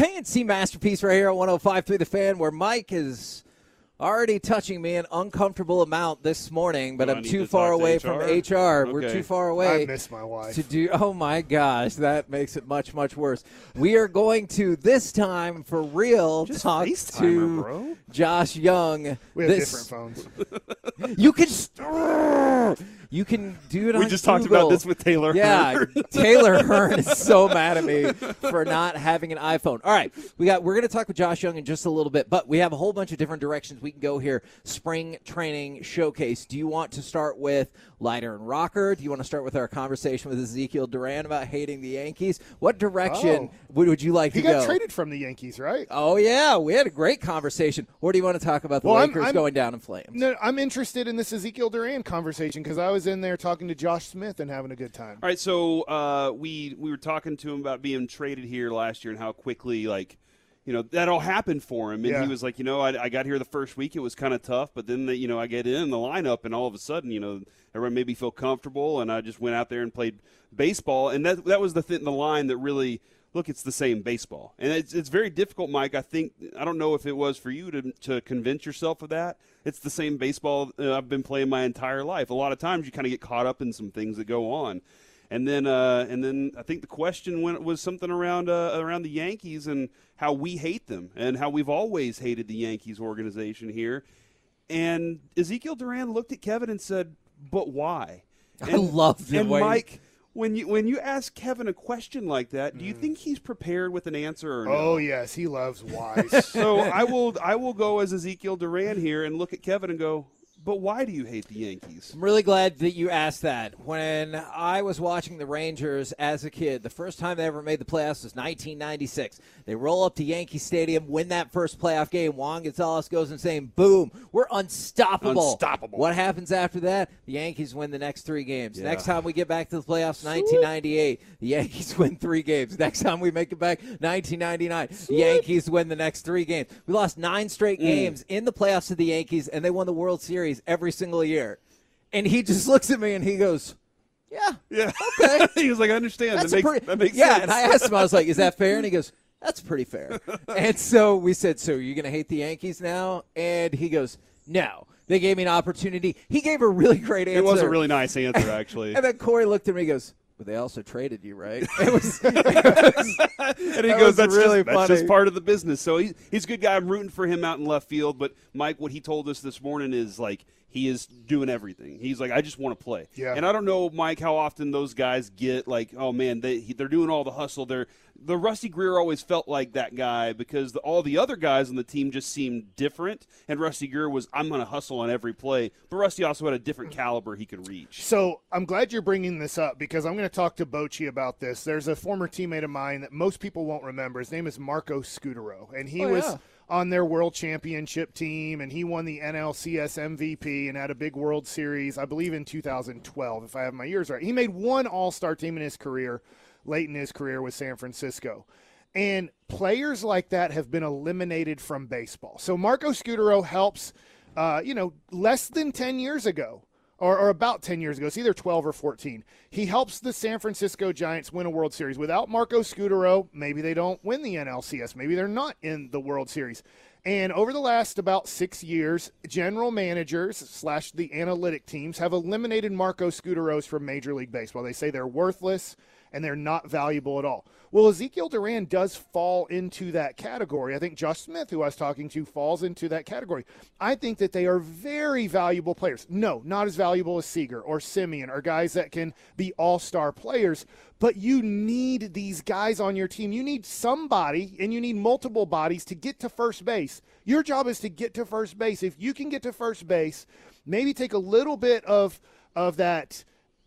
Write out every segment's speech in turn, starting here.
KNC masterpiece right here on 105.3 The Fan, where Mike is already touching me an uncomfortable amount this morning, but oh, Do I I'm too to far to away HR? from HR. We're too far away. I miss my wife. to do. Oh my gosh, that makes it much much worse. We are going to this time for real Just talk FaceTime to bro. Josh Jung. we have this, different phones. You can. You can do it on We just talked about this with Taylor. Yeah, Hearn. Taylor Hearn is so mad at me for not having an iPhone. All right, we got. We're going to talk with Josh Jung in just a little bit, but we have a whole bunch of different directions we can go here. Spring training showcase. Do you want to start with Leiter and Rocker? Do you want to start with our conversation with Ezekiel Duran about hating the Yankees? What direction Oh. would, would you like He to got traded from the Yankees, right? Oh yeah, we had a great conversation. Or do you want to talk about the Well, I'm- I'm- going down in flames? No, I'm interested in this Ezekiel Duran conversation because I was in there talking to Josh Smith and having a good time. All right, so uh, we we were talking to him about being traded here last year and how quickly like you know that all happened for him, and Yeah. he was like, you know, I, I got here the first week, it was kind of tough, but then the, you know I get in the lineup, and all of a sudden, you know, everyone made me feel comfortable, and I just went out there and played baseball, and that that was the th- the line that really. Look, it's the same baseball, and it's it's very difficult, Mike. I think I don't know if it was for you to to convince yourself of that. It's the same baseball uh, I've been playing my entire life. A lot of times, you kind of get caught up in some things that go on, and then uh, and then I think the question went, was something around uh, around the Yankees and how we hate them and how we've always hated the Yankees organization here. And Ezekiel Duran looked at Kevin and said, "But why?" I love the and way- Mike. When you when you ask Kevin a question like that, do you hmm. think he's prepared with an answer or no? Oh yes, he loves wise. So I will I will go as Ezekiel Duran here and look at Kevin and go, but why do you hate the Yankees? I'm really glad that you asked that. When I was watching the Rangers as a kid, the first time they ever made the playoffs was 1996. They roll up to Yankee Stadium, win that first playoff game. Juan Gonzalez goes and saying, "Boom, we're unstoppable." Unstoppable. What happens after that? The Yankees win the next three games. Yeah. Next time we get back to the playoffs, 1998, the Yankees win three games. Next time we make it back, 1999, the Yankees win the next three games. We lost nine straight Mm. games in the playoffs to the Yankees, and they won the World Series every single year. And he just looks at me and he goes, "Yeah, Yeah. Okay. he was like, I understand. that's that makes, pretty that makes yeah." sense. And I asked him, I was like, "Is that fair?" And he goes, "That's pretty fair." and so we said, "So you're going to hate the Yankees now?" And he goes, "No." They gave me an opportunity. He gave a really great answer. it was a really nice answer, actually. And then Corey looked at me and goes, But they also traded you, right? It was, it was- and he That goes, was "That's really just, that's just part of the business." So he, he's a good guy. I'm rooting for him out in left field. But Mike, what he told us this morning is like he is doing everything. He's like, "I just want to play." Yeah. And I don't know, Mike, how often those guys get like, "Oh man, they they're doing all the hustle." They're the Rusty Greer always felt like that guy because the, all the other guys on the team just seemed different. And Rusty Greer was, "I'm going to hustle on every play." But Rusty also had a different caliber he could reach. So I'm glad you're bringing this up because I'm going to talk to Bochy about this. There's a former teammate of mine that most people won't remember. His name is Marco Scutaro, and he Oh, was yeah. on their World Championship team, and he won the NLCS MVP and had a big World Series, I believe, in 2012, if I have my years right. He made one All Star team in his career, late in his career with San Francisco. And players like that have been eliminated from baseball. So Marco Scutaro helps, uh, you know, less than 10 years ago, or, or about 10 years ago, it's either 12 or 14. He helps the San Francisco Giants win a World Series. Without Marco Scutaro, maybe they don't win the NLCS. Maybe they're not in the World Series. And over the last about six years, general managers slash the analytic teams have eliminated Marco Scutaros from Major League Baseball. They say they're worthless and they're not valuable at all. Well, Ezekiel Duran does fall into that category. I think Josh Smith, who I was talking to, falls into that category. I think that they are very valuable players. No, not as valuable as Seager or Semien or guys that can be all star players, but you need these guys on your team. You need somebody and you need multiple bodies to get to first base. Your job is to get to first base. If you can get to first base, maybe take a little bit of of that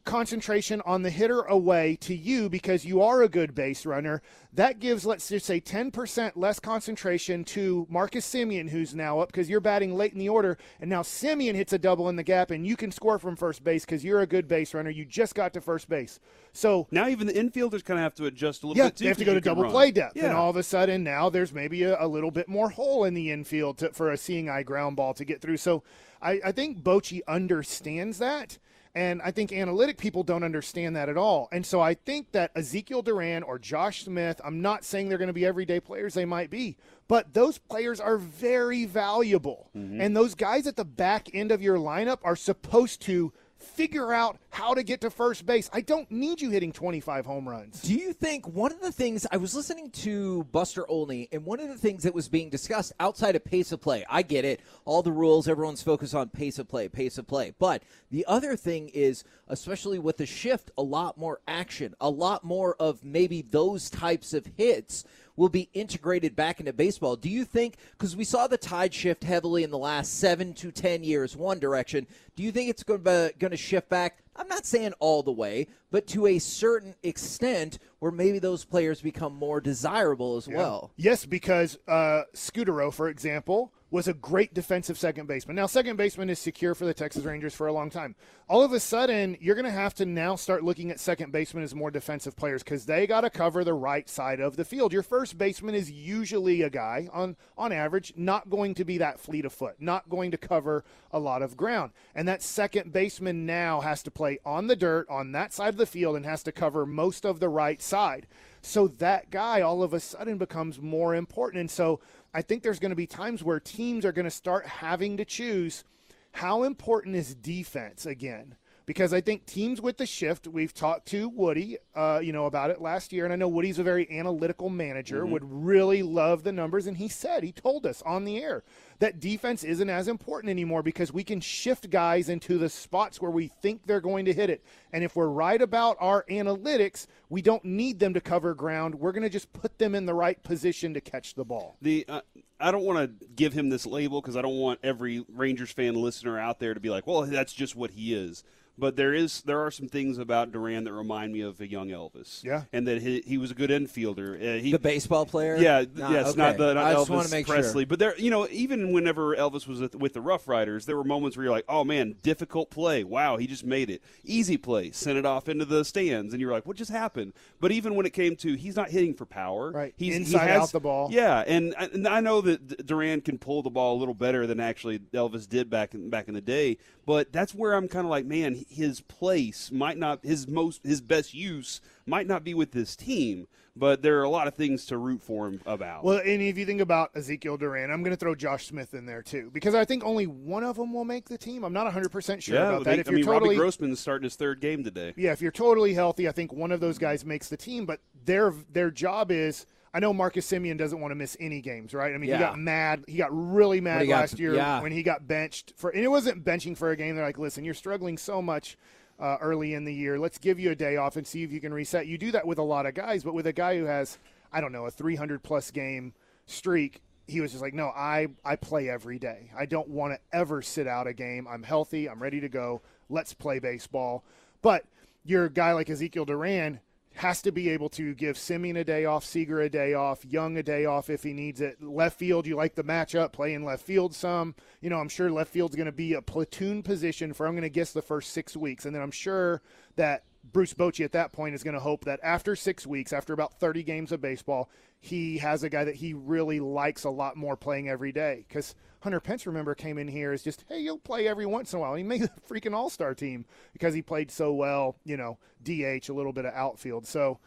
concentration on the hitter away to you because you are a good base runner. That gives, let's just say, 10% less concentration to Marcus Semien, who's now up because you're batting late in the order. And now Semien hits a double in the gap, and you can score from first base because you're a good base runner. You just got to first base. So Now even the infielders kind of have to adjust a little yeah, bit too. they have to go to double run. play depth, Yeah. and all of a sudden now there's maybe a, a little bit more hole in the infield to, for a seeing eye ground ball to get through. So I, I think Bochy understands that, And I think analytic people don't understand that at all. And so I think that Ezekiel Duran or Josh Smith, I'm not saying they're going to be everyday players, they might be, but those players are very valuable. Mm-hmm. And those guys at the back end of your lineup are supposed to figure out how to get to first base. I don't need you hitting 25 home runs. Do you think one of the things I was listening to Buster Olney, and one of the things that was being discussed outside of pace of play, I get it, all the rules, everyone's focused on pace of play, pace of play. But the other thing is, especially with the shift, a lot more action, a lot more of maybe those types of hits will be integrated back into baseball. Do you think, because we saw the tide shift heavily in the last seven to 10 years, one direction, do you think it's going to shift back? I'm not saying all the way, but to a certain extent where maybe those players become more desirable as yeah. well. Yes, because uh, Scutaro, for example, was a great defensive second baseman. Now, second baseman is secure for the Texas Rangers for a long time. All of a sudden, you're going to have to now start looking at second baseman as more defensive players because they got to cover the right side of the field. Your first baseman is usually a guy, on, on average, not going to be that fleet of foot, not going to cover a lot of ground. And that second baseman now has to play on the dirt on that side of the field and has to cover most of the right side. So that guy all of a sudden becomes more important. And so I think there's going to be times where teams are going to start having to choose how important is defense again because I think teams with the shift, we've talked to Woody, uh, you know, about it last year, and I know Woody's a very analytical manager, mm-hmm. would really love the numbers, and he said, he told us on the air that defense isn't as important anymore because we can shift guys into the spots where we think they're going to hit it. And if we're right about our analytics, we don't need them to cover ground. We're going to just put them in the right position to catch the ball. The uh, I don't want to give him this label because I don't want every Rangers fan listener out there to be like, well, that's just what he is but there is there are some things about Duran that remind me of a young Elvis. Yeah, and that he, he was a good infielder. Uh, he, the baseball player. Yeah, nah, yes, okay. not the not I Elvis Presley. Sure. But there, you know, even whenever Elvis was with the Rough Riders, there were moments where you're like, oh man, difficult play. Wow, he just made it. Easy play, sent it off into the stands, and you're like, what just happened? But even when it came to, he's not hitting for power. Right, he's inside he has, out the ball. Yeah, and, and I know that Duran can pull the ball a little better than actually Elvis did back in, back in the day. But that's where I'm kind of like, man, his place might not his most his best use might not be with this team. But there are a lot of things to root for him about. Well, and if you think about Ezekiel Duran, I'm going to throw Josh Smith in there too because I think only one of them will make the team. I'm not 100 percent sure yeah, about that. If I you're mean, totally, Robbie Grossman's starting his third game today. Yeah, if you're totally healthy, I think one of those guys makes the team. But their their job is I know Marcus Semien doesn't want to miss any games, right? I mean, yeah. he got mad. He got really mad last year yeah. when he got benched for, and it wasn't benching for a game. They're like, listen, you're struggling so much uh, early in the year. Let's give you a day off and see if you can reset. You do that with a lot of guys, but with a guy who has, I don't know, a 300 plus game streak, he was just like, no, I, I play every day. I don't want to ever sit out a game. I'm healthy. I'm ready to go. Let's play baseball. But you're a guy like Ezekiel Duran has to be able to give Semien a day off, Seager a day off, Jung a day off if he needs it. Left field, you like the matchup, play in left field some. You know, I'm sure left field's going to be a platoon position for, I'm going to guess, the first six weeks. And then I'm sure that Bruce Bochy at that point is going to hope that after six weeks, after about 30 games of baseball, he has a guy that he really likes a lot more playing every day. Because Hunter Pence, remember, came in here as just, hey, you'll play every once in a while. he made the freaking All Star team because he played so well, you know, DH, a little bit of outfield. So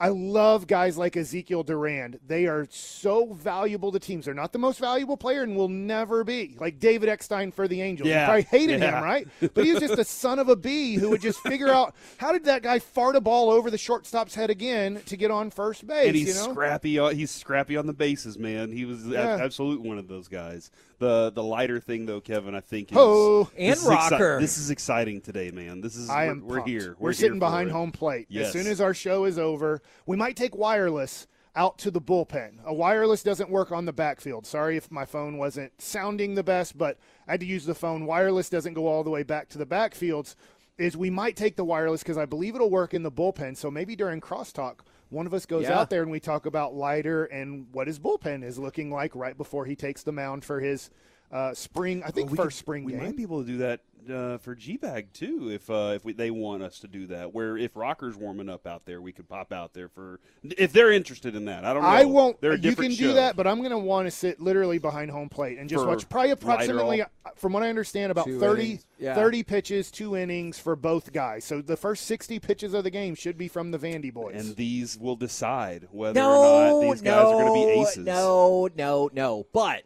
I love guys like Ezekiel Durand. They are so valuable to teams. They're not the most valuable player and will never be. Like David Eckstein for the Angels. Yeah. You probably hated yeah. him, right? But he was just a son of a bee who would just figure out how did that guy fart a ball over the shortstop's head again to get on first base. And he's you know? scrappy. On, he's scrappy on the bases, man. He was yeah. absolutely one of those guys. The the Leiter thing though, Kevin, I think is oh, and this Rocker. Is exci- this is exciting today, man. This is I we're, am we're here. We're, we're sitting here behind home plate. Yes. As soon as our show is over, we might take wireless out to the bullpen. A wireless doesn't work on the backfield. Sorry if my phone wasn't sounding the best, but I had to use the phone. Wireless doesn't go all the way back to the backfields. Is we might take the wireless because I believe it'll work in the bullpen. So maybe during crosstalk, one of us goes yeah. out there and we talk about Leiter and what his bullpen is looking like right before he takes the mound for his uh, spring. I think Well, we first could- spring we game. might be able to do that uh, for G Bag too, if uh, if we, they want us to do that. Where if Rocker's warming up out there, we could pop out there for if they're interested in that. I don't know. I won't. They're a you can different do show. that, but I'm going to want to sit literally behind home plate and just For watch probably approximately, uh, from what I understand, about Two 30, yeah. 30 pitches, two innings for both guys. So the first 60 pitches of the game should be from the Vandy boys. and these will decide whether No, or not these no, guys are going to be aces. no, no, no. But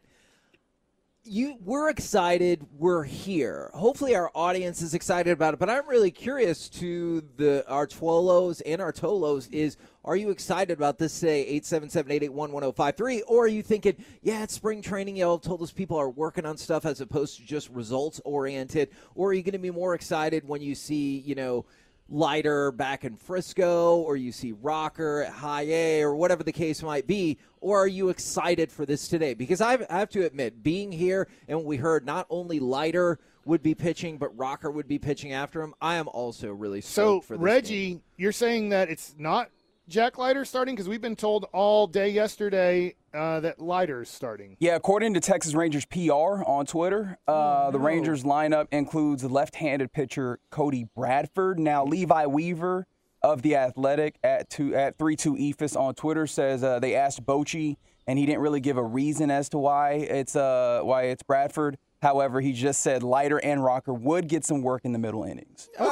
you, we're excited. We're here. Hopefully, our audience is excited about it. But I'm really curious to the our Twolos and our Tolos. Is are you excited about this today? 877-881-1053. Or are you thinking, yeah, it's spring training. Y'all told us people are working on stuff as opposed to just results oriented. Or are you going to be more excited when you see, you know? Leiter back in Frisco, or you see Rocker at High A, or whatever the case might be, or are you excited for this today? Because I've, I have to admit, being here and we heard not only Leiter would be pitching, but Rocker would be pitching after him, I am also really so, stoked for this Reggie, game. you're saying that it's not Jack Leiter starting? Because we've been told all day yesterday uh, that is starting. Yeah, according to Texas Rangers PR on Twitter, uh, the Rangers lineup includes left-handed pitcher Cody Bradford. Now Levi Weaver of the Athletic at two at three two Eephus on Twitter says uh, they asked Bochy and he didn't really give a reason as to why it's uh why it's Bradford. However, he just said Leiter and Rocker would get some work in the middle innings. Oh,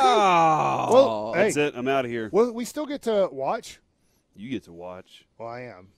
Well, that's hey. it. I'm out of here. Well, we still get to watch. You get to watch. Well, I am.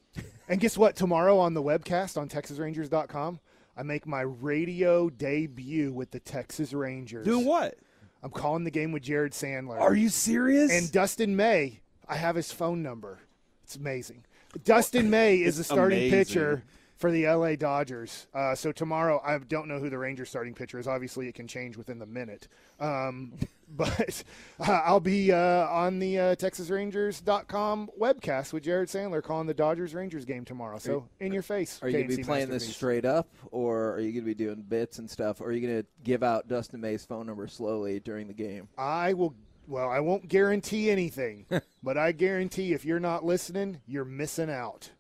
and guess what? Tomorrow on the webcast on TexasRangers.com, I make my radio debut with the Texas Rangers. Doing what? I'm calling the game with Jared Sandler. Are you serious? And Dustin May, I have his phone number. It's amazing. Dustin May is the starting amazing. pitcher for the LA Dodgers. Uh, so tomorrow, I don't know who the Rangers starting pitcher is. Obviously, it can change within the minute. Um, but uh, I'll be uh, on the uh, TexasRangers.com webcast with Jared Sandler calling the Dodgers Rangers game tomorrow. So in your face. Are you going to be playing this straight up, or are you going to be doing bits and stuff? Or are you going to give out Dustin May's phone number slowly during the game? I will. Well, I won't guarantee anything, but I guarantee if you're not listening, you're missing out.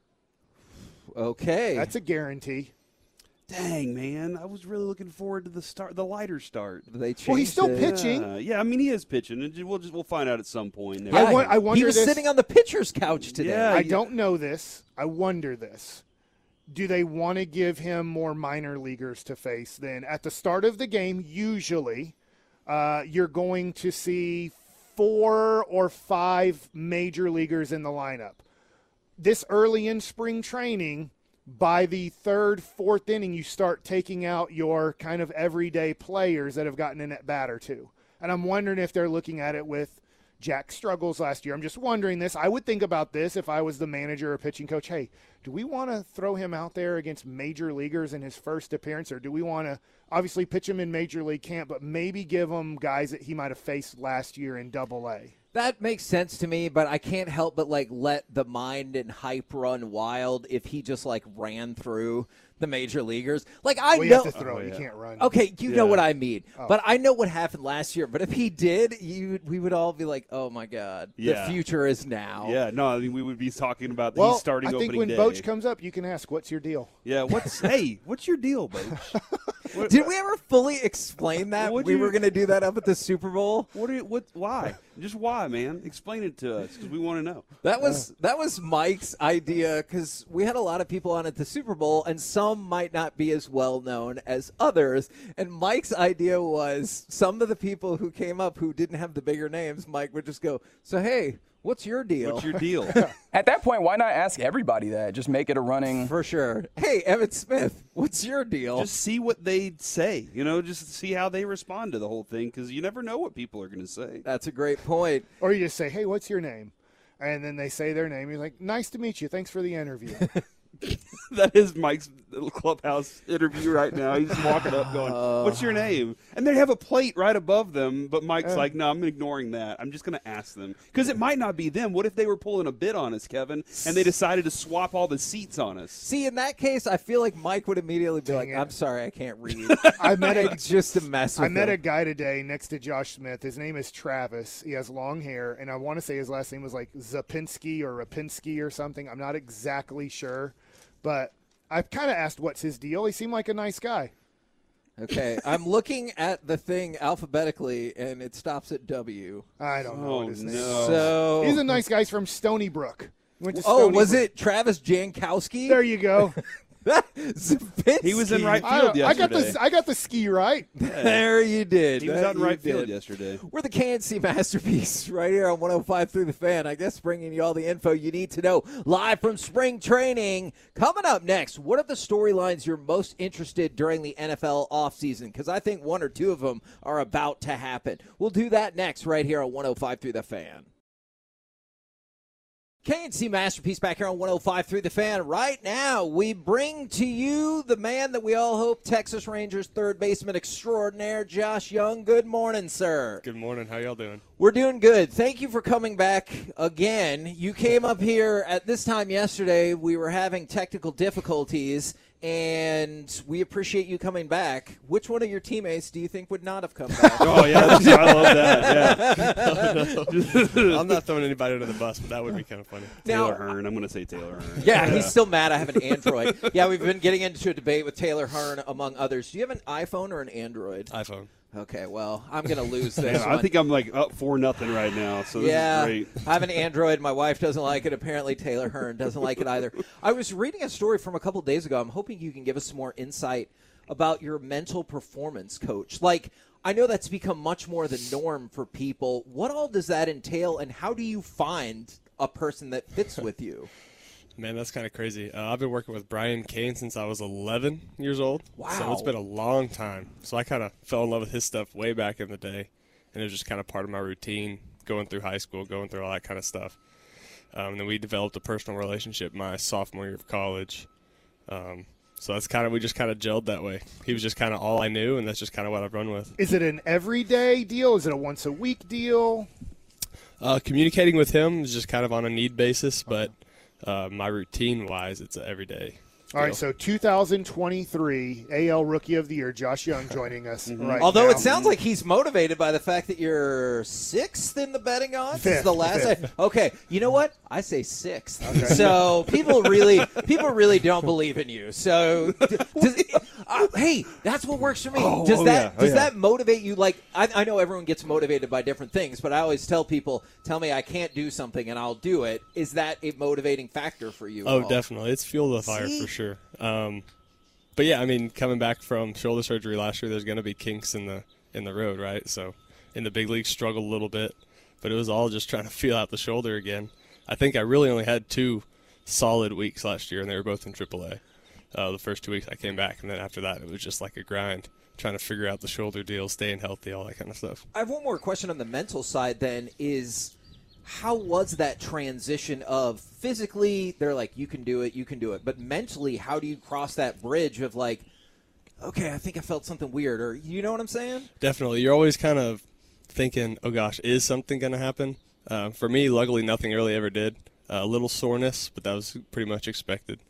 Okay. That's a guarantee. Dang, man. I was really looking forward to the start, the Leiter start. they changed Well, he's still it. pitching. Uh, yeah, I mean he is pitching, and we'll just we'll find out at some point. Yeah, I I he was this- sitting on the pitcher's couch today. Yeah, I you- don't know this. I wonder this. Do they want to give him more minor leaguers to face? Then at the start of the game, usually uh, you're going to see four or five major leaguers in the lineup. This early in spring training, by the third, fourth inning, you start taking out your kind of everyday players that have gotten in at bat or two. And I'm wondering if they're looking at it with Jack struggles last year. I'm just wondering this. I would think about this if I was the manager or pitching coach. Hey, do we want to throw him out there against major leaguers in his first appearance, or do we want to obviously pitch him in major league camp, but maybe give him guys that he might have faced last year in Double A? That makes sense to me, but I can't help but like let the mind and hype run wild if he just like ran through the major leaguers. Like I Well, you know have to throw. Oh, You can't run. Okay, you know what I mean. Oh. But I know what happened last year. But if he did, you we would all be like, "Oh my god, Yeah. the future is now." Yeah, no, I mean we would be talking about Well, he's starting I think opening when day. Boach comes up, you can ask, "What's your deal?" yeah, what's hey, what's your deal, Boach? What, Did we ever fully explain that Would we you- were going to do that up at the Super Bowl? what? Are you, what? Why? Just why, man? Explain it to us because we want to know. That was that was Mike's idea because we had a lot of people on at the Super Bowl, and some might not be as well known as others. And Mike's idea was some of the people who came up who didn't have the bigger names, Mike would just go, "So hey, what's your deal?" What's your deal? At that point, why not ask everybody that? Just make it a running. For sure. Hey, Evan Smith, what's your deal? just see what they say. You know, just see how they respond to the whole thing because you never know what people are going to say. That's a great point. Or you just say, "Hey, what's your name?" And then they say their name. You're like, "Nice to meet you. Thanks for the interview." that is Mike's little clubhouse interview right now. He's walking up, going, uh. "What's your name?" And they have a plate right above them, but Mike's like, "No, I'm ignoring that. I'm just going to ask them because it might not be them. What if they were pulling a bit on us, Kevin, and they decided to swap all the seats on us?" See, in that case, I feel like Mike would immediately be like, it. "I'm sorry, I can't read." I met a just a mess. With I met him. a guy today next to Josh Smith. His name is Travis. He has long hair, and I want to say his last name was like Zapinski or Rapinski or something. I'm not exactly sure, but I've kind of asked what's his deal. He seemed like a nice guy. Okay, I'm looking at the thing alphabetically, and it stops at W. I don't know Oh, what his name. is. no. So, He's a nice guy. He's from Stony Brook. Went to oh, Stony was Brook. it Travis Jankowski? There you go. He was in right I, field I got yesterday. the I got the ski right. There you did. He was out in right field yesterday. We're the KNC masterpiece right here on 105 through the fan. I guess bringing you all the info you need to know live from spring training. Coming up next, what are the storylines you're most interested during the NFL offseason? Because I think one or two of them are about to happen. We'll do that next right here on 105 through the fan. KNC Masterpiece back here on 105 through the fan. Right now, we bring to you the man that we all hope, Texas Rangers third baseman extraordinaire, Josh Jung. Good morning, sir. Good morning. How y'all doing? We're doing good. Thank you for coming back again. You came up here at this time yesterday. We were having technical difficulties, and we appreciate you coming back. Which one of your teammates do you think would not have come back? Oh yeah, I love that. Yeah. I'm not throwing anybody under the bus, but that would be kind of funny. Now- Taylor Hearn. I'm going to say Taylor Hearn. Yeah, he's still mad I have an Android. yeah, we've been getting into a debate with Taylor Hearn, among others. Do you have an iPhone or an Android? iPhone. Okay, well, I'm going to lose this Yeah. I think I'm like up four nothing right now. So this yeah, is great. I have an Android. My wife doesn't like it. Apparently, Taylor Hearn doesn't like it either. I was reading a story from a couple days ago. I'm hoping you can give us some more insight about your mental performance coach. Like, I know that's become much more the norm for people. What all does that entail, and how do you find a person that fits with you? Man, that's kind of crazy. Uh, I've been working with Brian Cain since I was 11 years old. So it's been a long time. So I kind of fell in love with his stuff way back in the day, and it was just kind of part of my routine going through high school, going through all that kind of stuff. Um, and then we developed a personal relationship my sophomore year of college. Um, so that's kind of we just kind of gelled that way. He was just kind of all I knew, and that's just kind of what I've run with. Is it an everyday deal? Is it a once a week deal? Uh, communicating with him is just kind of on a need basis, but uh, my routine wise, it's a everyday. All right, deal. so 2023 AL Rookie of the Year, Josh Jung joining us right Although now. it sounds like he's motivated by the fact that you're sixth in the betting odds. This is Fifth, the last. fifth. Okay, you know what? I say sixth. So people really, people really don't believe in you. So, does uh, hey, that's what works for me. does oh that yeah, oh does yeah. that motivate you? Like I, I know everyone gets motivated by different things, but I always tell people, tell me I can't do something and I'll do it. Is that a motivating factor for you? Oh, all? definitely. It's fuel the fire See? for sure. Um, but yeah, I mean, coming back from shoulder surgery last year, there's going to be kinks in the in the road, right? So, in the big league, struggled a little bit, but it was all just trying to feel out the shoulder again. I think I really only had two solid weeks last year, and they were both in AAA. Uh, the first two weeks I came back, and then after that, it was just like a grind, trying to figure out the shoulder deal, staying healthy, all that kind of stuff. I have one more question on the mental side. Then is how was that transition of physically? They're like, you can do it, you can do it, but mentally, how do you cross that bridge of like, okay, I think I felt something weird, or you know what I'm saying? Definitely. You're always kind of thinking, oh gosh, is something going to happen? Uh, for me, luckily, nothing really ever did. Uh, a little soreness, but that was pretty much expected.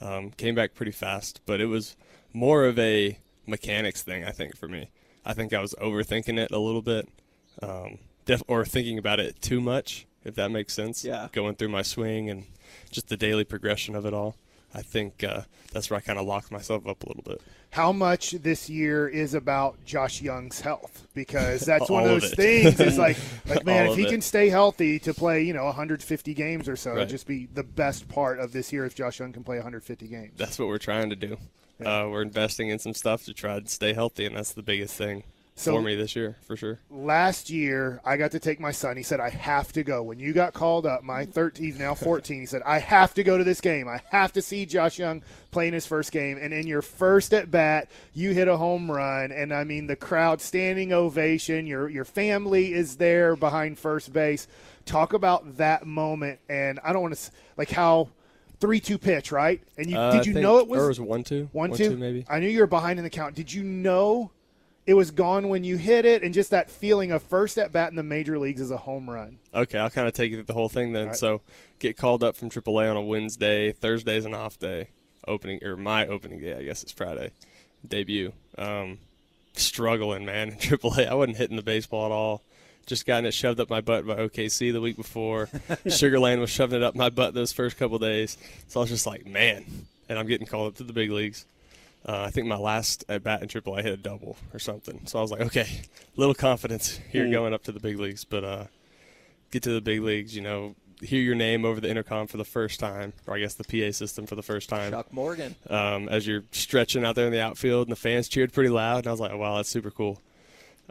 Um, came back pretty fast, but it was more of a mechanics thing, I think, for me. I think I was overthinking it a little bit, um, def- or thinking about it too much, if that makes sense. Yeah. Going through my swing and just the daily progression of it all. I think uh, that's where I kind of locked myself up a little bit. How much this year is about Josh Jung's health? Because that's one of All of those things. It's like, like man, All if he it. can stay healthy to play, you know, 150 games or so, it'd Right. just be the best part of this year if Josh Jung can play 150 games. that's what we're trying to do. Uh, we're investing in some stuff to try to stay healthy, and that's the biggest thing So- for me this year, for sure. last year I got to take my son. He said I have to go. When you got called up, my 13, he's now 14. He said I have to go to this game. I have to see Josh Jung playing his first game. And in your first at bat, you hit a home run. And I mean the crowd standing ovation. Your your family is there behind first base. Talk about that moment. And I don't want to like how three two pitch right. And you Uh, did you know it was or was it one two? one, two? maybe. I knew you were behind in the count. Did you know it was gone when you hit it, and just that feeling of first at bat in the major leagues is a home run? Okay, I'll kind of take you through the whole thing then. right. So, get called up from AAA on a Wednesday. Thursday's an off day. Opening or my opening day, I guess it's Friday. Debut. Um, struggling, man. In AAA, I wasn't hitting the baseball at all. Just gotten it shoved up my butt by OKC the week before. Sugar Sugarland was shoving it up my butt those first couple days. So I was just like, man. And I'm getting called up to the big leagues. Uh, I think my last at bat in AAA I hit a double or something. So I was like, okay, little confidence here Mm. going up to the big leagues. But uh, get to the big leagues, you know, hear your name over the intercom for the first time, or I guess the PA system for the first time Chuck Morgan. um, as you're stretching out there in the outfield, and the fans cheered pretty loud, and I was like, oh, wow, that's super cool.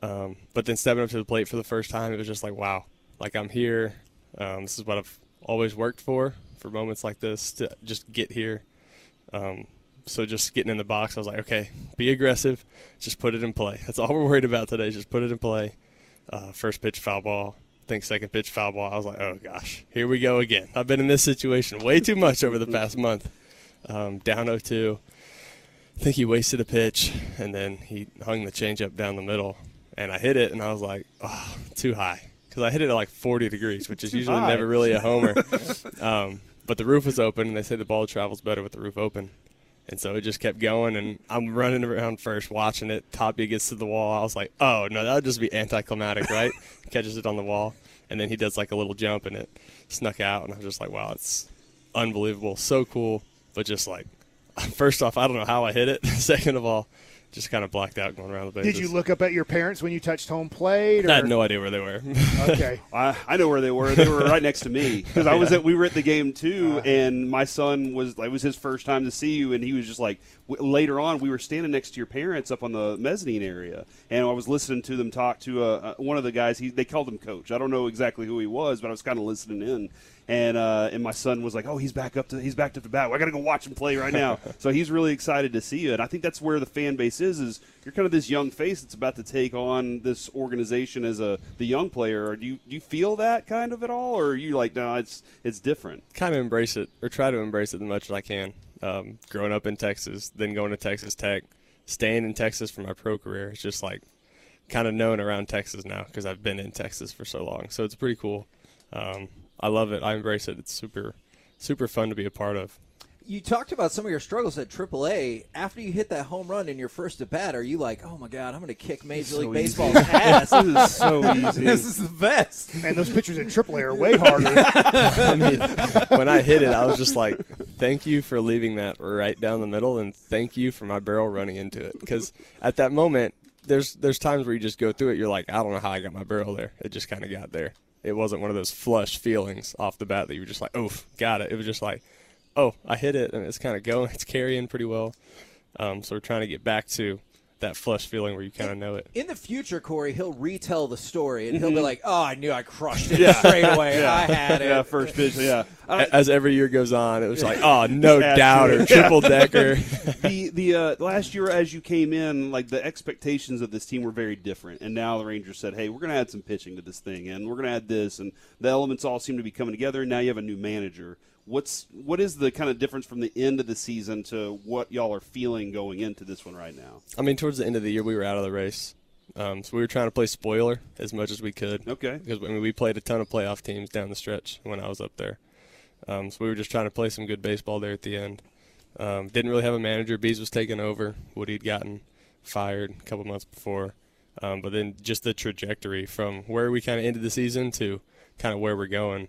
Um, but then stepping up to the plate for the first time, it was just like, wow, like I'm here. Um, this is what I've always worked for, for moments like this, to just get here. Um, so just getting in the box, I was like, okay, be aggressive, just put it in play. That's all we're worried about today, just put it in play. Uh, first pitch foul ball. I think second pitch foul ball. I was like, oh gosh, here we go again. I've been in this situation way too much over the past month. Um, down 0-2. I think he wasted a pitch, and then he hung the changeup down the middle, and I hit it, and I was like, oh, too high, because I hit it at like 40 degrees, which is usually high. never really a homer. um, but the roof was open, and they say the ball travels better with the roof open. And so it just kept going, and I'm running around first, watching it. Tapia gets to the wall. I was like, "Oh no, that would just be anticlimactic, right?" Catches it on the wall, and then he does like a little jump, and it snuck out. And I was just like, "Wow, it's unbelievable, so cool." But just like, first off, I don't know how I hit it. Second of all, just kind of blacked out going around the bases. Did you look up at your parents when you touched home plate? Or? I had no idea where they were. Okay. I, I know where they were. They were right next to me because I was at. We were at the game too, and my son was. It was his first time to see you, and he was just like. W- later on, we were standing next to your parents up on the mezzanine area, and I was listening to them talk to uh, uh, one of the guys. He they called him coach. I don't know exactly who he was, but I was kind of listening in. And uh, and my son was like, "Oh, he's back up to he's back up to bat. I got to go watch him play right now." so he's really excited to see you, and I think that's where the fan base is. Is you're kind of this young face that's about to take on this organization as a the young player. Do you do you feel that kind of at all, or are you like, no, it's it's different? kind of embrace it or try to embrace it as much as I can. Um, growing up in Texas, then going to Texas Tech, staying in Texas for my pro career, it's just like kind of known around Texas now because I've been in Texas for so long. So it's pretty cool. Um, I love it. I embrace it. It's super, super fun to be a part of. You talked about some of your struggles at AAA. After you hit that home run in your first at bat, are you like, "Oh my God, I'm going to kick Major League So Baseball's easy. ass"? this is so easy. this is the best. And those pitchers in AAA are way harder. I mean, when I hit it, I was just like, "Thank you for leaving that right down the middle, and thank you for my barrel running into it." Because at that moment, there's there's times where you just go through it. You're like, "I don't know how I got my barrel there. It just kind of got there." It wasn't one of those flush feelings off the bat that you were just like, oh, got it." It was just like, "Oh, I hit it, and it's kind of going. It's carrying pretty well." Um, so we're trying to get back to that flush feeling where you kind of know it. In the future, Corey, he'll retell the story and he'll be like, "Oh, I knew I crushed it straight away. yeah. I had it." yeah, first pitch. Yeah, Uh, As every year goes on, it was like, "Oh, no Yeah, doubt," or triple decker. the the uh, last year as you came in, like the expectations of this team were very different, and now the Rangers said, "Hey, we're going to add some pitching to this thing, and we're going to add this," and the elements all seem to be coming together. And now you have a new manager. What's what is the kind of difference from the end of the season to what y'all are feeling going into this one right now? I mean, towards the end of the year, we were out of the race, um, so we were trying to play spoiler as much as we could. Okay. Because I mean, we played a ton of playoff teams down the stretch when I was up there, um, so we were just trying to play some good baseball there at the end. Um, didn't really have a manager. Beas was taking over. Woody had gotten fired a couple months before, um, but then just the trajectory from where we kind of ended the season to kind of where we're going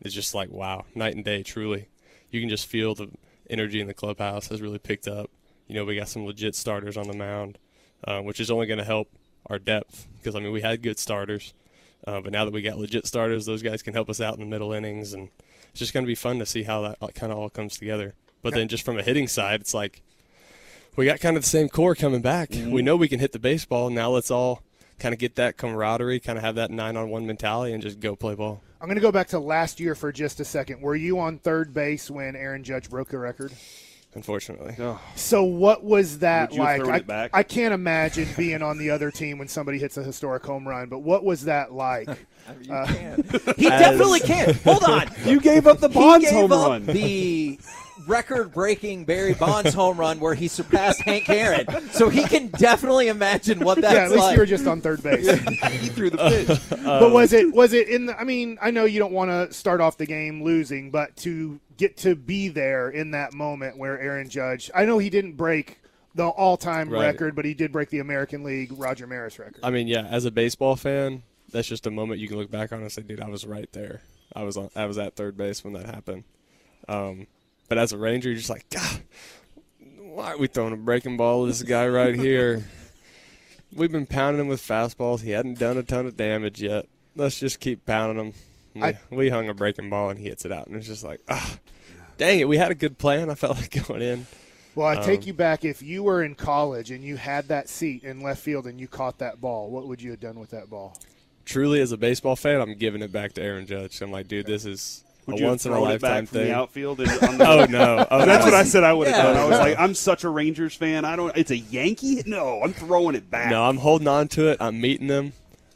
is just like wow, night and day. Truly, you can just feel the energy in the clubhouse has really picked up. You know, we got some legit starters on the mound, uh, which is only going to help our depth because I mean we had good starters, uh, but now that we got legit starters, those guys can help us out in the middle innings, and it's just going to be fun to see how that kind of all comes together. But then just from a hitting side, it's like we got kind of the same core coming back. We mm-hmm. know we can hit the baseball. Now let's all kind of get that camaraderie, kind of have that nine on one mentality, and just go play ball. I'm going to go back to last year for just a second. Were you on third base when Aaron Judge broke the record? Unfortunately, So what was that Would you like? thrown I, it back? I can't imagine being on the other team when somebody hits a historic home run. But what was that like? You uh, can. He definitely can't. Hold on. You gave up the He Bonds gave home up run. the record-breaking Barry Bonds home run where he surpassed Hank Aaron. So he can definitely imagine what that's yeah, at least like. you were just on third base. he threw the pitch. but was it was it in the? I mean, I know you don't want to start off the game losing, but to get to be there in that moment where Aaron Judge, I know he didn't break the all-time Right. record, but he did break the American League Roger Maris record. I mean, yeah, as a baseball fan, that's just a moment you can look back on and say, dude, I was right there. I was on, I was at third base when that happened. Um, but as a Ranger, you're just like, God, why are we throwing a breaking ball to this guy right here? We've been pounding him with fastballs. He hadn't done a ton of damage yet. Let's just keep pounding him. We, I- we hung a breaking ball and he hits it out, and it's just like, ah, dang it. We had a good plan. I felt like going in. Well, I take Um, you back. If you were in college and you had that seat in left field and you caught that ball, what would you have done with that ball? Truly, as a baseball fan, I'm giving it back to Aaron Judge. I'm like, dude, this is Would a you have once in a thrown it lifetime back from the thing. outfield? And on the, Oh no! Oh, That's no. what I said I would have Yeah. done. I was like, I'm such a Rangers fan. I don't. It's a Yankee. No, I'm throwing it back. No, I'm holding on to it. I'm meeting them.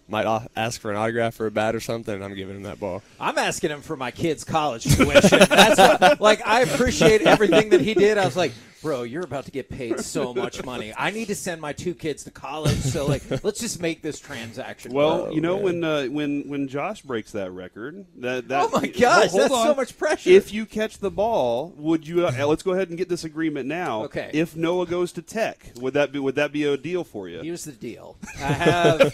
Might uh, ask for an autograph or a bat or something, and I'm giving him that ball. I'm asking him for my kid's college tuition. That's what, like I appreciate everything that he did. I was like, bro, you're about to get paid so much money. I need to send my two kids to college. So like, let's just make this transaction. Well, work. you know man. when uh, when when Josh breaks that record, that that oh my gosh, hold that's on. so much pressure. If you catch the ball, would you? Uh, let's go ahead and get this agreement now. Okay. If Noah goes to Tech, would that be would that be a deal for you? Here's the deal. I have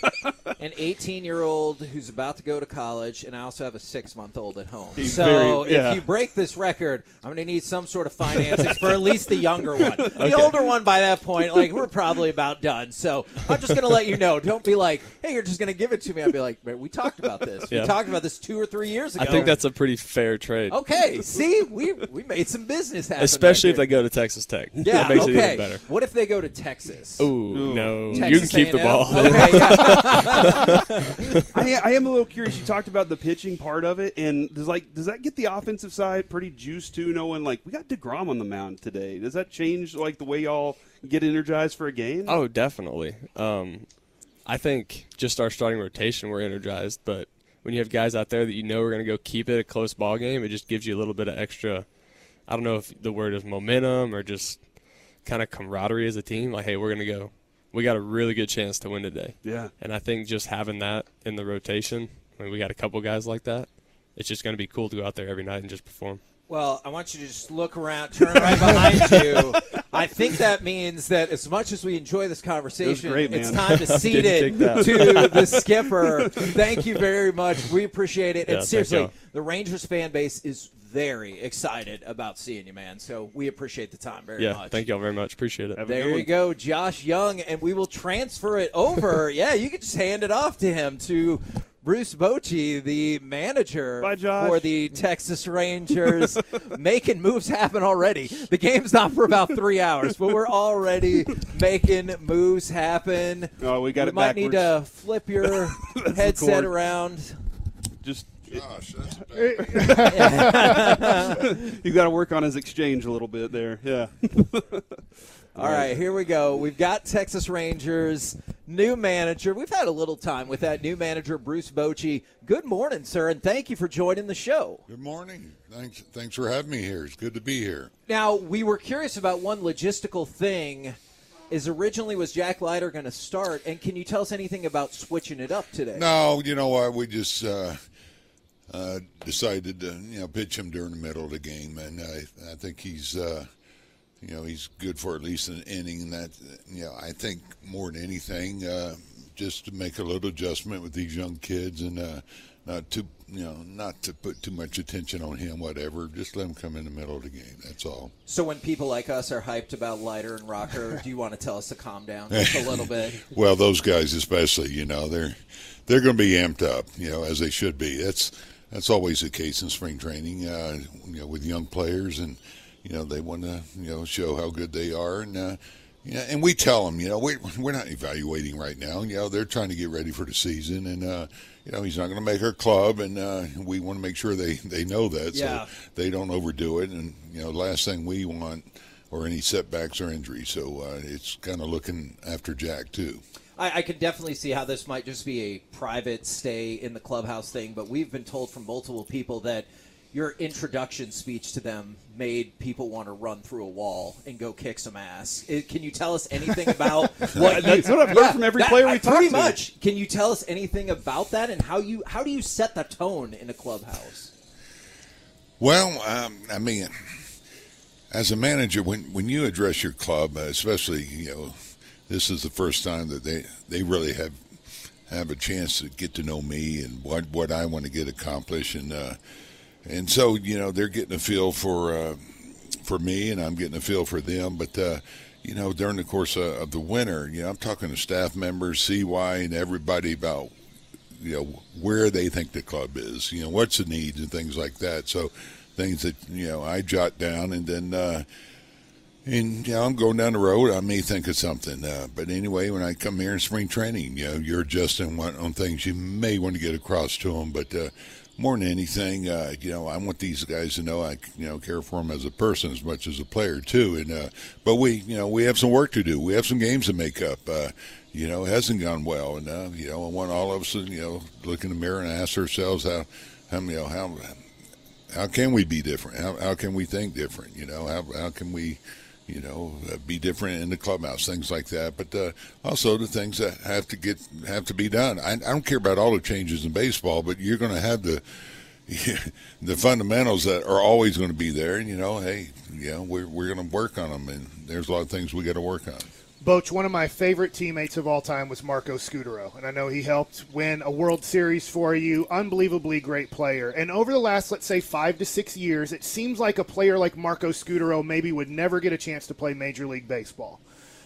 an 18 year old who's about to go to college, and I also have a six month old at home. He's so very- yeah. if you break this record, I'm going to need some sort of financing for at least the younger one. The older one, by that point, like we're probably about done. So I'm just going to let you know. Don't be like, hey, you're just going to give it to me. I'll be like, "Man, we talked about this. We talked about this two or three years ago. I think that's a pretty fair trade, okay. See, we we made some business happen. especially right if they go to Texas Tech. Yeah. that makes okay. it even better. What if they go to Texas? Ooh, no! you can keep the A&M? ball. Okay, yeah. I, I am a little curious. You talked about the pitching part of it, and does like does that get the offensive side pretty juiced too? Knowing like we got Degrom on the mound today, does that change like the way y'all get energized for a game? Oh, definitely. Um, I think just our starting rotation, we're energized. But when you have guys out there that you know are going to go keep it a close ball game, it just gives you a little bit of extra. I don't know if the word is momentum or just kind of camaraderie as a team. Like, hey, we're going to go. We got a really good chance to win today. Yeah. And I think just having that in the rotation, I mean, we got a couple guys like that. It's just going to be cool to go out there every night and just perform. Well, I want you to just look around, turn right behind you. I think that means that as much as we enjoy this conversation, great, it's time to cede it to the skipper. Thank you very much. We appreciate it. Yeah, and seriously, the Rangers fan base is very excited about seeing you, man. So we appreciate the time very Yeah, much. thank y'all very much. Appreciate it. Have There good you one. go, Josh Jung, and we will transfer it over. yeah, you can just hand it off to him to Bruce Bochy, the manager Bye, for the Texas Rangers, making moves happen already. The game's not for about three hours, but we're already making moves happen. Oh, we got you it might need to flip your headset around. Just Gosh, that's bad. you got to work on his exchange a little bit there. Yeah. All right, here we go. We've got Texas Rangers new manager. We've had a little time with that new manager, Bruce Bochy. Good morning, sir, and thank you for joining the show. Good morning. Thanks, thanks for having me here. It's good to be here. Now, we were curious about one logistical thing. Is originally was Jack Leiter going to start, and can you tell us anything about switching it up today? No, you know what? We just uh, uh, decided to you know pitch him during the middle of the game, and I, I think he's uh, you know he's good for at least an inning. And that you know I think more than anything, uh, just to make a little adjustment with these young kids and uh, not to you know not to put too much attention on him. Whatever, just let him come in the middle of the game. That's all. So when people like us are hyped about Leiter and Rocker, do you want to tell us to calm down just a little bit? Well, those guys especially, you know, they're they're going to be amped up, you know, as they should be. That's that's always the case in spring training, uh, you know, with young players, and you know they want to you know show how good they are, and uh, yeah, and we tell them, you know, we we're not evaluating right now. You know, they're trying to get ready for the season, and uh, you know he's not going to make our club, and uh, we want to make sure they they know that, Yeah. so they don't overdo it, and you know, last thing we want. Or any setbacks or injuries, so uh, it's kind of looking after Jack too. I, I could definitely see how this might just be a private stay in the clubhouse thing, but we've been told from multiple people that your introduction speech to them made people want to run through a wall and go kick some ass. It- can you tell us anything about what That's you, what I've heard from every player we I- talked Pretty much. Can you tell us anything about that and how you how do you set the tone in a clubhouse? Well, um, I mean, as a manager, when when you address your club, uh, especially you know, this is the first time that they they really have have a chance to get to know me and what what I want to get accomplished, and uh, and so you know they're getting a feel for uh, for me, and I'm getting a feel for them. But uh, you know, during the course of, of the winter, you know, I'm talking to staff members, CY, and everybody about you know where they think the club is. You know, what's the needs and things like that. So things that you know I jot down, and then. Uh, and you know, I'm going down the road. I may think of something, uh, but anyway, when I come here in spring training, you know, you're adjusting on, on things you may want to get across to them. But uh, more than anything, uh, you know, I want these guys to know I, you know, care for them as a person as much as a player too. And uh, but we, you know, we have some work to do. We have some games to make up. Uh, you know, it hasn't gone well, and uh, you know, I want all of us to, you know, look in the mirror and ask ourselves how, how, you know, how, how can we be different? How, how can we think different? You know, how, how can we you know, uh, be different in the clubhouse, things like that. But uh, also the things that have to get have to be done. I, I don't care about all the changes in baseball, but you're going to have the the fundamentals that are always going to be there. And you know, hey, know, we're we're going to work on them, and there's a lot of things we got to work on. Boch, one of my favorite teammates of all time was Marco Scutaro, and I know he helped win a World Series for you. Unbelievably great player. And over the last, let's say, five to six years, it seems like a player like Marco Scutaro maybe would never get a chance to play Major League Baseball.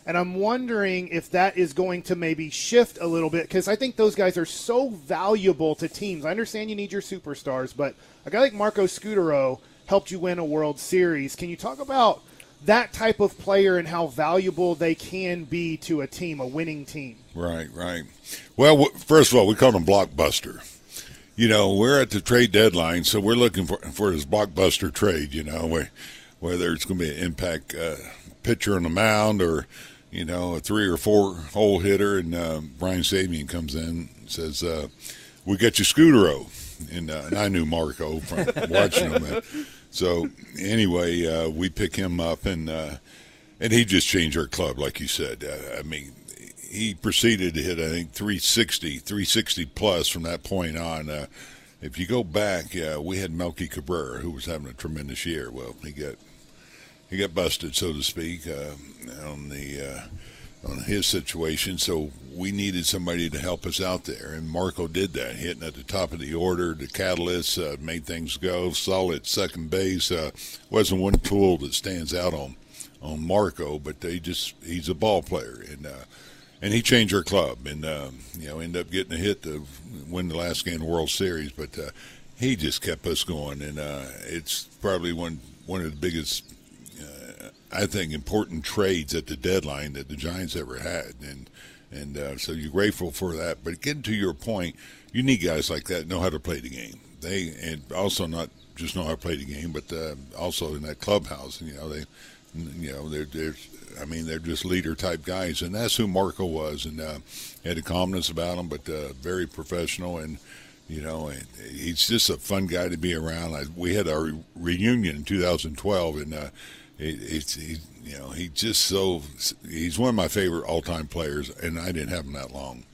And I'm wondering if that is going to maybe shift a little bit because I think those guys are so valuable to teams. I understand you need your superstars, but a guy like Marco Scutaro helped you win a World Series. Can you talk about – that type of player and how valuable they can be to a team, a winning team. Right, right. Well, first of all, we call them blockbuster. You know, we're at the trade deadline, so we're looking for for this blockbuster trade. You know, where, whether it's going to be an impact uh, pitcher on the mound or you know a three or four hole hitter, and uh, Brian Sabean comes in and says, uh, "We got you Scutaro," and, uh, and I knew Marco from watching him. So anyway, uh, we pick him up, and uh, and he just changed our club, like you said. Uh, I mean, he proceeded to hit I think 360, 360 plus from that point on. Uh, if you go back, uh, we had Melky Cabrera, who was having a tremendous year. Well, he got he got busted, so to speak, uh, on the on his situation. So we needed somebody to help us out there, and Marco did that, hitting at the top of the order. The catalyst uh, made things go. Solid second base. Uh, wasn't one tool that stands out on on Marco, but they just he's a ball player, and uh, and he changed our club, and uh, you know ended up getting a hit to win the last game of the World Series, but. Uh, he just kept us going, and uh, it's probably one one of the biggest I think, important trades at the deadline that the Giants ever had, and and uh, so you're grateful for that. But getting to your point, you need guys like that know how to play the game. They and also not just know how to play the game, but uh, also in that clubhouse, you know, they, you know, they're they're. I mean, they're just leader type guys, and that's who Marco was, and uh, had a calmness about him, but uh, very professional and you know, and he's just a fun guy to be around. I, we had our reunion in 2012, and uh, it's he, you know he just so he's one of my favorite all time players, and I didn't have him that long.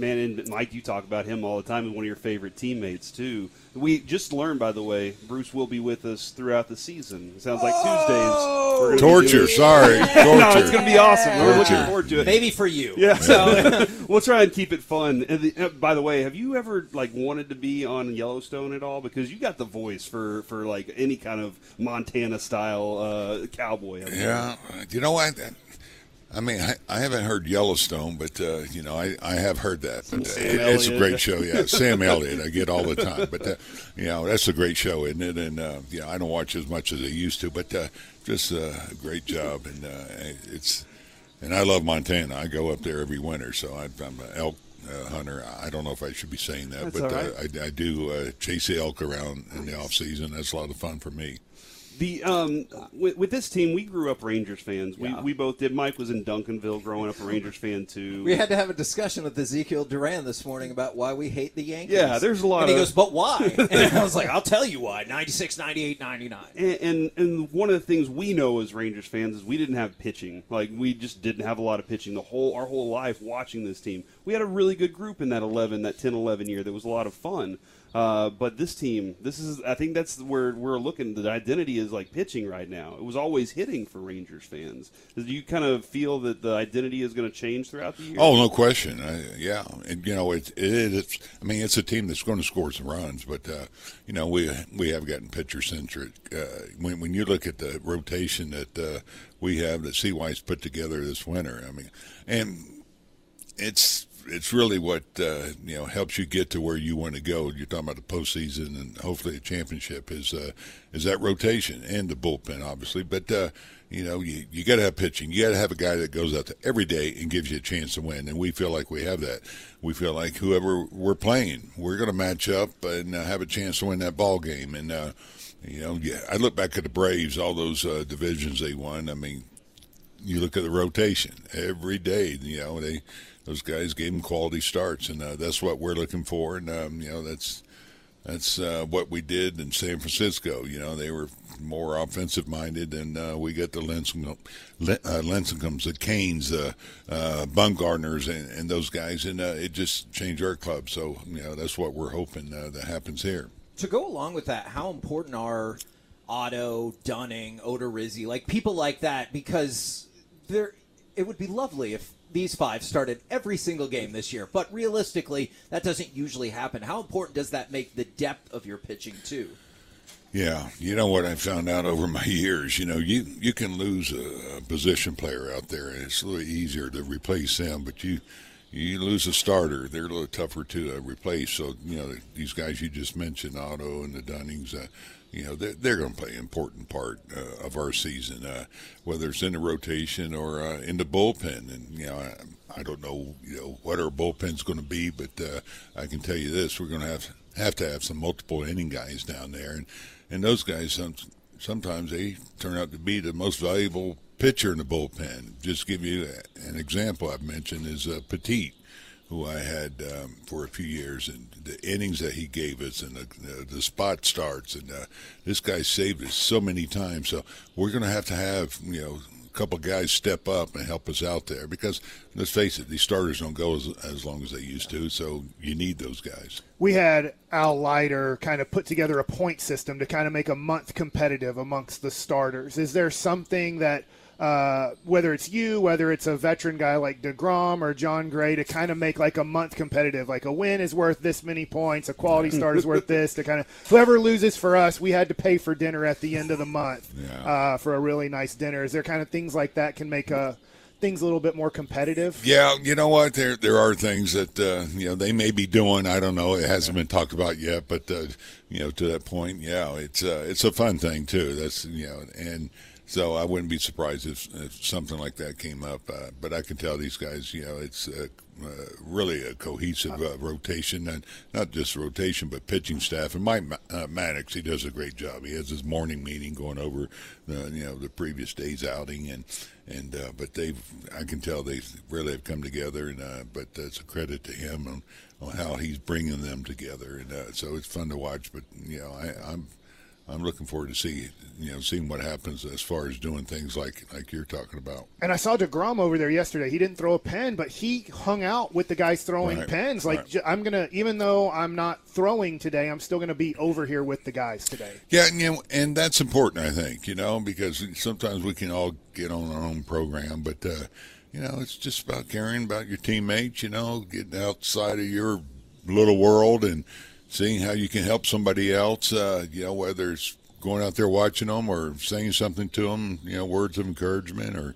Man, and Mike, you talk about him all the time, and one of your favorite teammates too. We just learned, by the way, Bruce will be with us throughout the season. It sounds like oh! Tuesdays. Torture, sorry, torture. no, it's going to be awesome. We're looking forward to it. Maybe for you. Yeah. So we'll try and keep it fun. And the, uh, by the way, have you ever like wanted to be on Yellowstone at all? Because you got the voice for for like any kind of Montana style uh, cowboy. Yeah, Do you know what? I mean, I, I haven't heard Yellowstone, but uh, you know, I, I have heard that. Uh, it, it's a great show. Yeah, Sam Elliott, I get all the time. But uh, you know, that's a great show, isn't it? And uh, yeah, I don't watch as much as I used to, but uh, just uh, a great job. And uh, it's and I love Montana. I go up there every winter, so I, I'm an elk uh, hunter. I don't know if I should be saying that, That's but right. uh, I, I do uh, chase the elk around in the off season. That's a lot of fun for me. The um with, with, this team, we grew up Rangers fans. We Yeah. we both did. Mike was in Duncanville, growing up a Rangers fan too. We had to have a discussion with Ezekiel Duran this morning about why we hate the Yankees. Yeah, there's a lot And he goes, but why? And I was like, I'll tell you why. 96, 98, 99. and, and and one of the things we know as Rangers fans is we didn't have pitching. Like we just didn't have a lot of pitching the whole our whole life watching this team. We we had a really good group in that 11, that 10, 11 year. That was a lot of fun. Uh, but this team, this is, I think that's where we're looking. The identity is like pitching right now. It was always hitting for Rangers fans. Do you kind of feel that the identity is going to change throughout the year? Oh, no question. I, yeah, and you know it, it it's. I mean, it's a team that's going to score some runs, but uh, you know we we have gotten pitcher centric. Uh, when when you look at the rotation that uh, we have that CY's put together this winter, I mean, and it's it's really what uh, you know helps you get to where you want to go. You're talking about the postseason and hopefully a championship is uh, is that rotation and the bullpen, obviously. But uh, you know you you got to have pitching. You got to have a guy that goes out there every day and gives you a chance to win. And we feel like we have that. We feel like whoever we're playing, we're going to match up and uh, have a chance to win that ball game. And uh, you know, yeah, I look back at the Braves, all those uh, divisions they won. I mean, you look at the rotation every day. You know, they those guys gave them quality starts, and uh, that's what we're looking for. And um, you know, that's that's uh, what we did in San Francisco. You know, they were more offensive minded, and uh, we got the Lincecum, uh, the Cains, uh, uh, Bumgarners, and, and those guys, and uh, it just changed our club. So you know, that's what we're hoping uh, that happens here. To go along with that, how important are Otto, Dunning, Odorizzi, like people like that? Because there, it would be lovely if these five started every single game this year. But realistically, that doesn't usually happen. How important does that make the depth of your pitching too? Yeah, you know what I found out over my years. You know, you you can lose a, position player out there, and it's a little easier to replace them. But you you lose a starter, they're a little tougher to uh, replace. So you know these guys you just mentioned, Otto and the Dunnings. Uh, you know they're, they're going to play an important part uh, of our season, uh, whether it's in the rotation or uh, in the bullpen. And you know, I, I don't know, you know, what our bullpen's going to be, but uh, I can tell you this: we're going to have have to have some multiple inning guys down there, and and those guys some, sometimes they turn out to be the most valuable pitcher in the bullpen. Just give you an example I've mentioned is uh, Petit who I had um, for a few years, and the innings that he gave us, and the, the, spot starts, and uh, this guy saved us so many times. So we're going to have to have you know a couple guys step up and help us out there because let's face it, these starters don't go as, as long as they used to. So you need those guys. We had Al Leiter kind of put together a point system to kind of make a month competitive amongst the starters. Is there something that uh, whether it's you, whether it's a veteran guy like DeGrom or Jon Gray, to kind of make like a month competitive. Like a win is worth this many points, a quality start is worth this. To kind of whoever loses for us, we had to pay for dinner at the end of the month Yeah. uh, for a really nice dinner. Is there kind of things like that can make uh, things a little bit more competitive? Yeah, you know what? There there are things that uh, you know they may be doing. I don't know. It hasn't been talked about yet, but uh, you know to that point, yeah, it's uh, it's a fun thing too. That's you know and. So I wouldn't be surprised if, if something like that came up. Uh, but I can tell these guys, you know, it's uh, uh, really a cohesive uh, rotation, and not just rotation, but pitching staff. And Mike uh, Maddux, he does a great job. He has his morning meeting going over, the, you know, the previous day's outing, and and uh, but they've, I can tell they really have come together, and but it's a credit to him on, on how he's bringing them together, and so it's fun to watch. But you know, I, I'm. I'm looking forward to see, you know, seeing what happens as far as doing things like like you're talking about. And I saw DeGrom over there yesterday. He didn't throw a pen, but he hung out with the guys throwing Right, pens. Like right. j- I'm gonna, even though I'm not throwing today, I'm still gonna be over here with the guys today. Yeah, and, you know, and that's important, I think, you know, because sometimes we can all get on our own program, but uh, you know, it's just about caring about your teammates. You know, getting outside of your little world and seeing how you can help somebody else. Uh, you know, whether it's going out there watching them or saying something to them, you know, words of encouragement or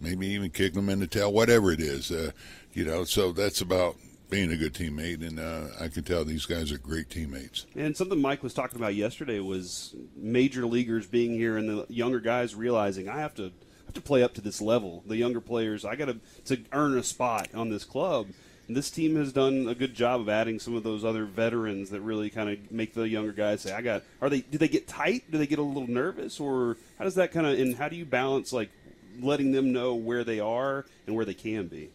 maybe even kicking them in the tail, whatever it is. Uh, you know, so that's about being a good teammate, and uh, I can tell these guys are great teammates. And something Mike was talking about yesterday was major leaguers being here and the younger guys realizing I have to have to play up to this level. The younger players, I got to to earn a spot on this club. And this team has done a good job of adding some of those other veterans that really kind of make the younger guys say, "I got." Are they? Do they get tight? Do they get a little nervous, or how does that kind of? And how do you balance like letting them know where they are and where they can be?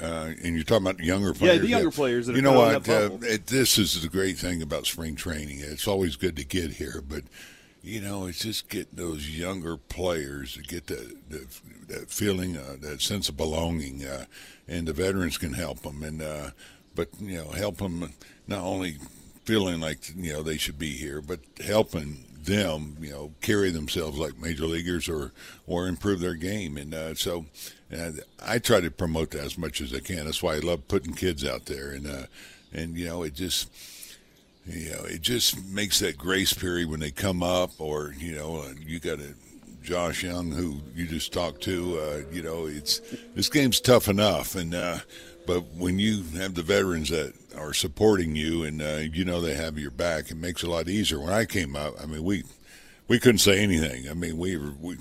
Uh, and you're talking about the younger players. the younger players that you know what? Uh, it, this is the great thing about spring training. It's always good to get here, but you know, it's just getting those younger players to get that that, that feeling, uh, that sense of belonging, uh, and the veterans can help them. And uh, but you know, help them not only feeling like you know they should be here, but helping them, you know, carry themselves like major leaguers or or improve their game. And uh, so, uh, I try to promote that as much as I can. That's why I love putting kids out there. And uh, and you know, it just you know, it just makes that grace period when they come up, or you know, you got a Josh Jung who you just talked to. Uh, you know, it's this game's tough enough, and uh, but when you have the veterans that are supporting you, and uh, you know they have your back, it makes it a lot easier. When I came up, I mean, we we couldn't say anything. I mean, we were we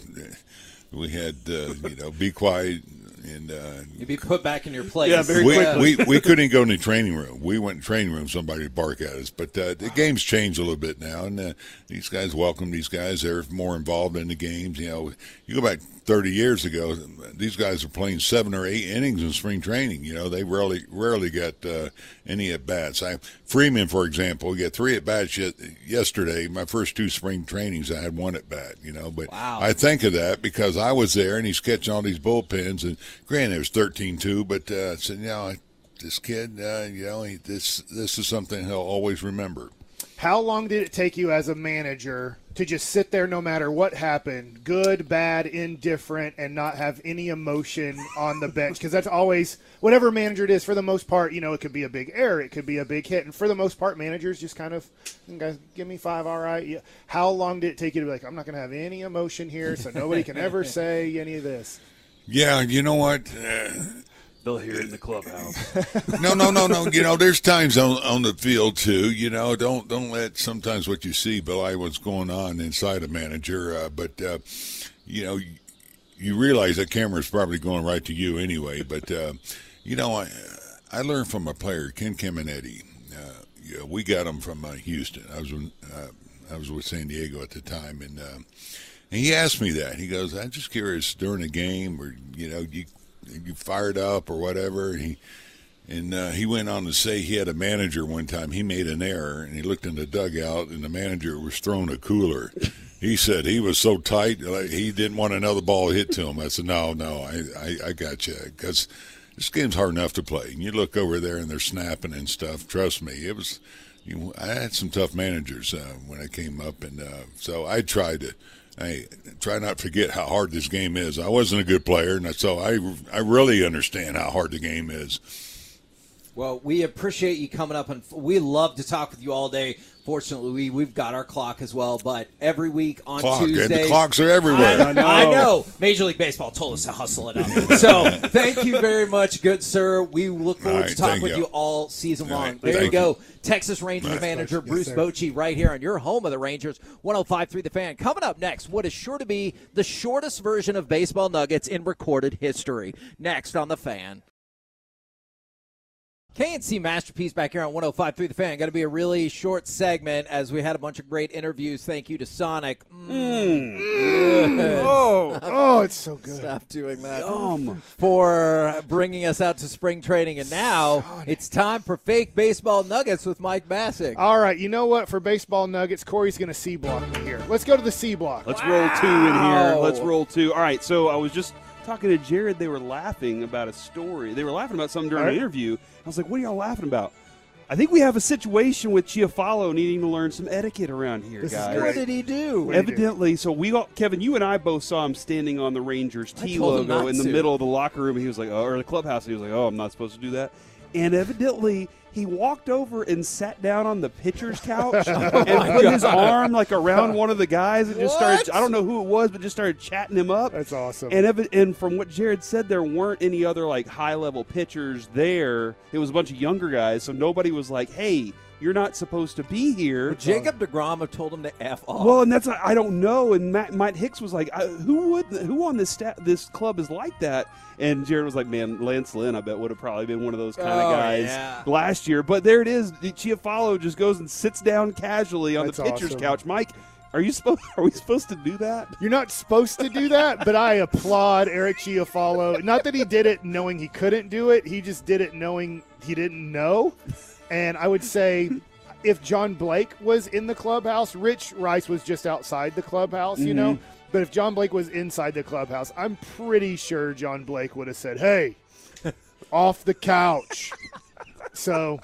we had uh, you know be quiet and uh, You'd be put back in your place. Yeah, very we, quickly. we we couldn't go in the training room. We went in the training room. Somebody would bark at us. But uh, the game's changed a little bit now, and uh, these guys welcome these guys. They're more involved in the games. You know, you go back 30 years ago, these guys are playing seven or eight innings in spring training. You know, they rarely rarely got uh, any at bats. I Freeman, for example, got three at bats yesterday. My first two spring trainings, I had one at bat. You know, but Wow. I think of that because I was there, and he's catching all these bullpens. And granted, it was 13-2, but uh, I said, you know, this kid, uh, you know, he, this this is something he'll always remember. How long did it take you as a manager to just sit there no matter what happened, good, bad, indifferent, and not have any emotion on the bench? Because that's always, whatever manager it is, for the most part, you know, it could be a big error, it could be a big hit. And for the most part, managers just kind of, guys, give me five, all right. Yeah. How long did it take you to be like, I'm not going to have any emotion here, so nobody can ever say any of this? Yeah, you know what? Uh, They'll hear it in the clubhouse. no, no, no, no. You know, there's times on on the field too. You know, don't don't let sometimes what you see belie what's going on inside a manager. Uh, but uh, you know, you, you realize that camera's probably going right to you anyway. But uh, you know, I I learned from a player, Ken Caminiti. Uh, yeah, we got him from uh, Houston. I was uh, I was with San Diego at the time, and. And he asked me that. He goes, "I'm just curious during a game, or you know, you fired up or whatever." He and uh, he went on to say he had a manager one time. He made an error, and he looked in the dugout, and the manager was throwing a cooler. He said he was so tight, like, he didn't want another ball hit to him. I said, "No, no, I I, I got you," because this game's hard enough to play. And you look over there, and they're snapping and stuff. Trust me, it was. You, know, I had some tough managers uh, when I came up, and uh, so I tried to. I try not to forget how hard this game is. I wasn't a good player, and so I I really understand how hard the game is. Well, we appreciate you coming up, and we love to talk with you all day. Fortunately, we, we've got our clock as well, but every week on Clock, and Tuesday. the clocks are everywhere. I know. I know. Major League Baseball told us to hustle it up. so thank you very much, good sir. We look forward All right, to talking with you. you all season All long. right, there you thank go. Texas Rangers Nice, manager Yes, Bruce sir. Bochy right here on your home of the Rangers, 105.3 The Fan. Coming up next, what is sure to be the shortest version of Baseball Nuggets in recorded history. Next on The Fan. KC Masterpiece back here on 105.3 The Fan. Got to be a really short segment as we had a bunch of great interviews. Thank you to Sonic. Mm. oh, Oh, it's so good. Stop doing that. um, For bringing us out to spring training. And now it's time for fake baseball nuggets with Mike Bassick. All right, you know what? For baseball nuggets, Corey's going to C block me here. Let's go to the C block. let's roll two in here. Let's roll two. All right. So I was just talking to Jared. They were laughing about a story. They were laughing about something during All an interview. I was like, "What are y'all laughing about?" I think we have a situation with Chiafalo needing to learn some etiquette around here, This guys. great. what did he do? What did he do? Evidently, so we all, Kevin, you and I both saw him standing on the Rangers T logo in the to. middle of the locker room. He was like, oh, or the clubhouse. He was like, oh, I'm not supposed to do that. And evidently, he walked over and sat down on the pitcher's couch and put his arm like around one of the guys and just started. I don't know who it was, but just started chatting him up. That's awesome. And and from what Jared said, there weren't any other like high level pitchers there. It was a bunch of younger guys, so nobody was like, "Hey, you're not supposed to be here." Jacob DeGrom have told him to F off. Well, and that's I don't know. And Matt, Matt Hicks was like, I, "Who would? Who on this sta- this club is like that?" And Jared was like, "Man, Lance Lynn, I bet would have probably been one of those kind Oh, of guys yeah. last year." But there it is. Chiafalo just goes and sits down casually on That's the pitcher's awesome. couch. Mike, are you supposed? Are we supposed to do that? You're not supposed to do that, but I applaud Eric Chiafalo. Not that he did it knowing he couldn't do it, he just did it knowing he didn't know. And I would say if John Blake was in the clubhouse, Rich Rice was just outside the clubhouse, you know. Mm-hmm. But if John Blake was inside the clubhouse, I'm pretty sure John Blake would have said, "Hey, off the couch." so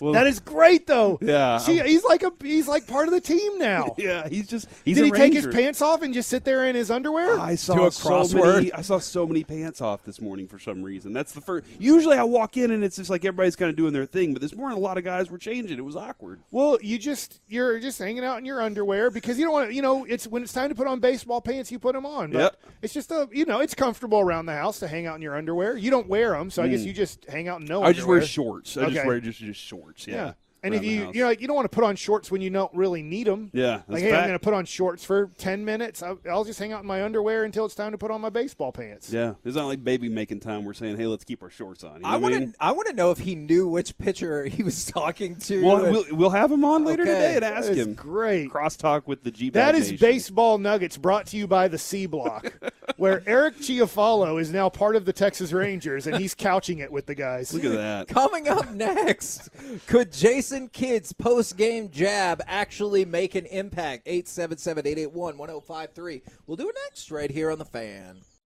Well, that is great, though. Yeah. See, he's like a he's like part of the team now. yeah, he's just he's Did a he take his pants off and just sit there in his underwear? I saw a so many. I saw so many pants off this morning for some reason. That's the first. Usually, I walk in and it's just like everybody's kind of doing their thing. But this morning, a lot of guys were changing. It was awkward. Well, you just you're just hanging out in your underwear because you don't want to. You know, it's when it's time to put on baseball pants, you put them on. But Yep. it's just a you know, it's comfortable around the house to hang out in your underwear. You don't wear them, so I guess you just hang out in no. Mm. I just wear shorts. I Okay. just wear just just shorts. Yeah. Yeah. And if you you know like, you don't want to put on shorts when you don't really need them. Yeah, Like that's hey, I'm going to put on shorts for ten minutes. I'll, I'll just hang out in my underwear until it's time to put on my baseball pants. Yeah, it's not like baby making time. We're saying, hey, let's keep our shorts on. You know I what want I to. mean? I want to know if he knew which pitcher he was talking to. Well, and- we'll we'll have him on later Okay. today and ask That is him. great. Crosstalk with the G. That is baseball nuggets brought to you by the C Block, where Eric Chiafalo is now part of the Texas Rangers and he's couching it with the guys. Look at that. Coming up next, could Jason Kidd's post game jab actually make an impact? 877 881 1053. We'll do it next right here on The Fan.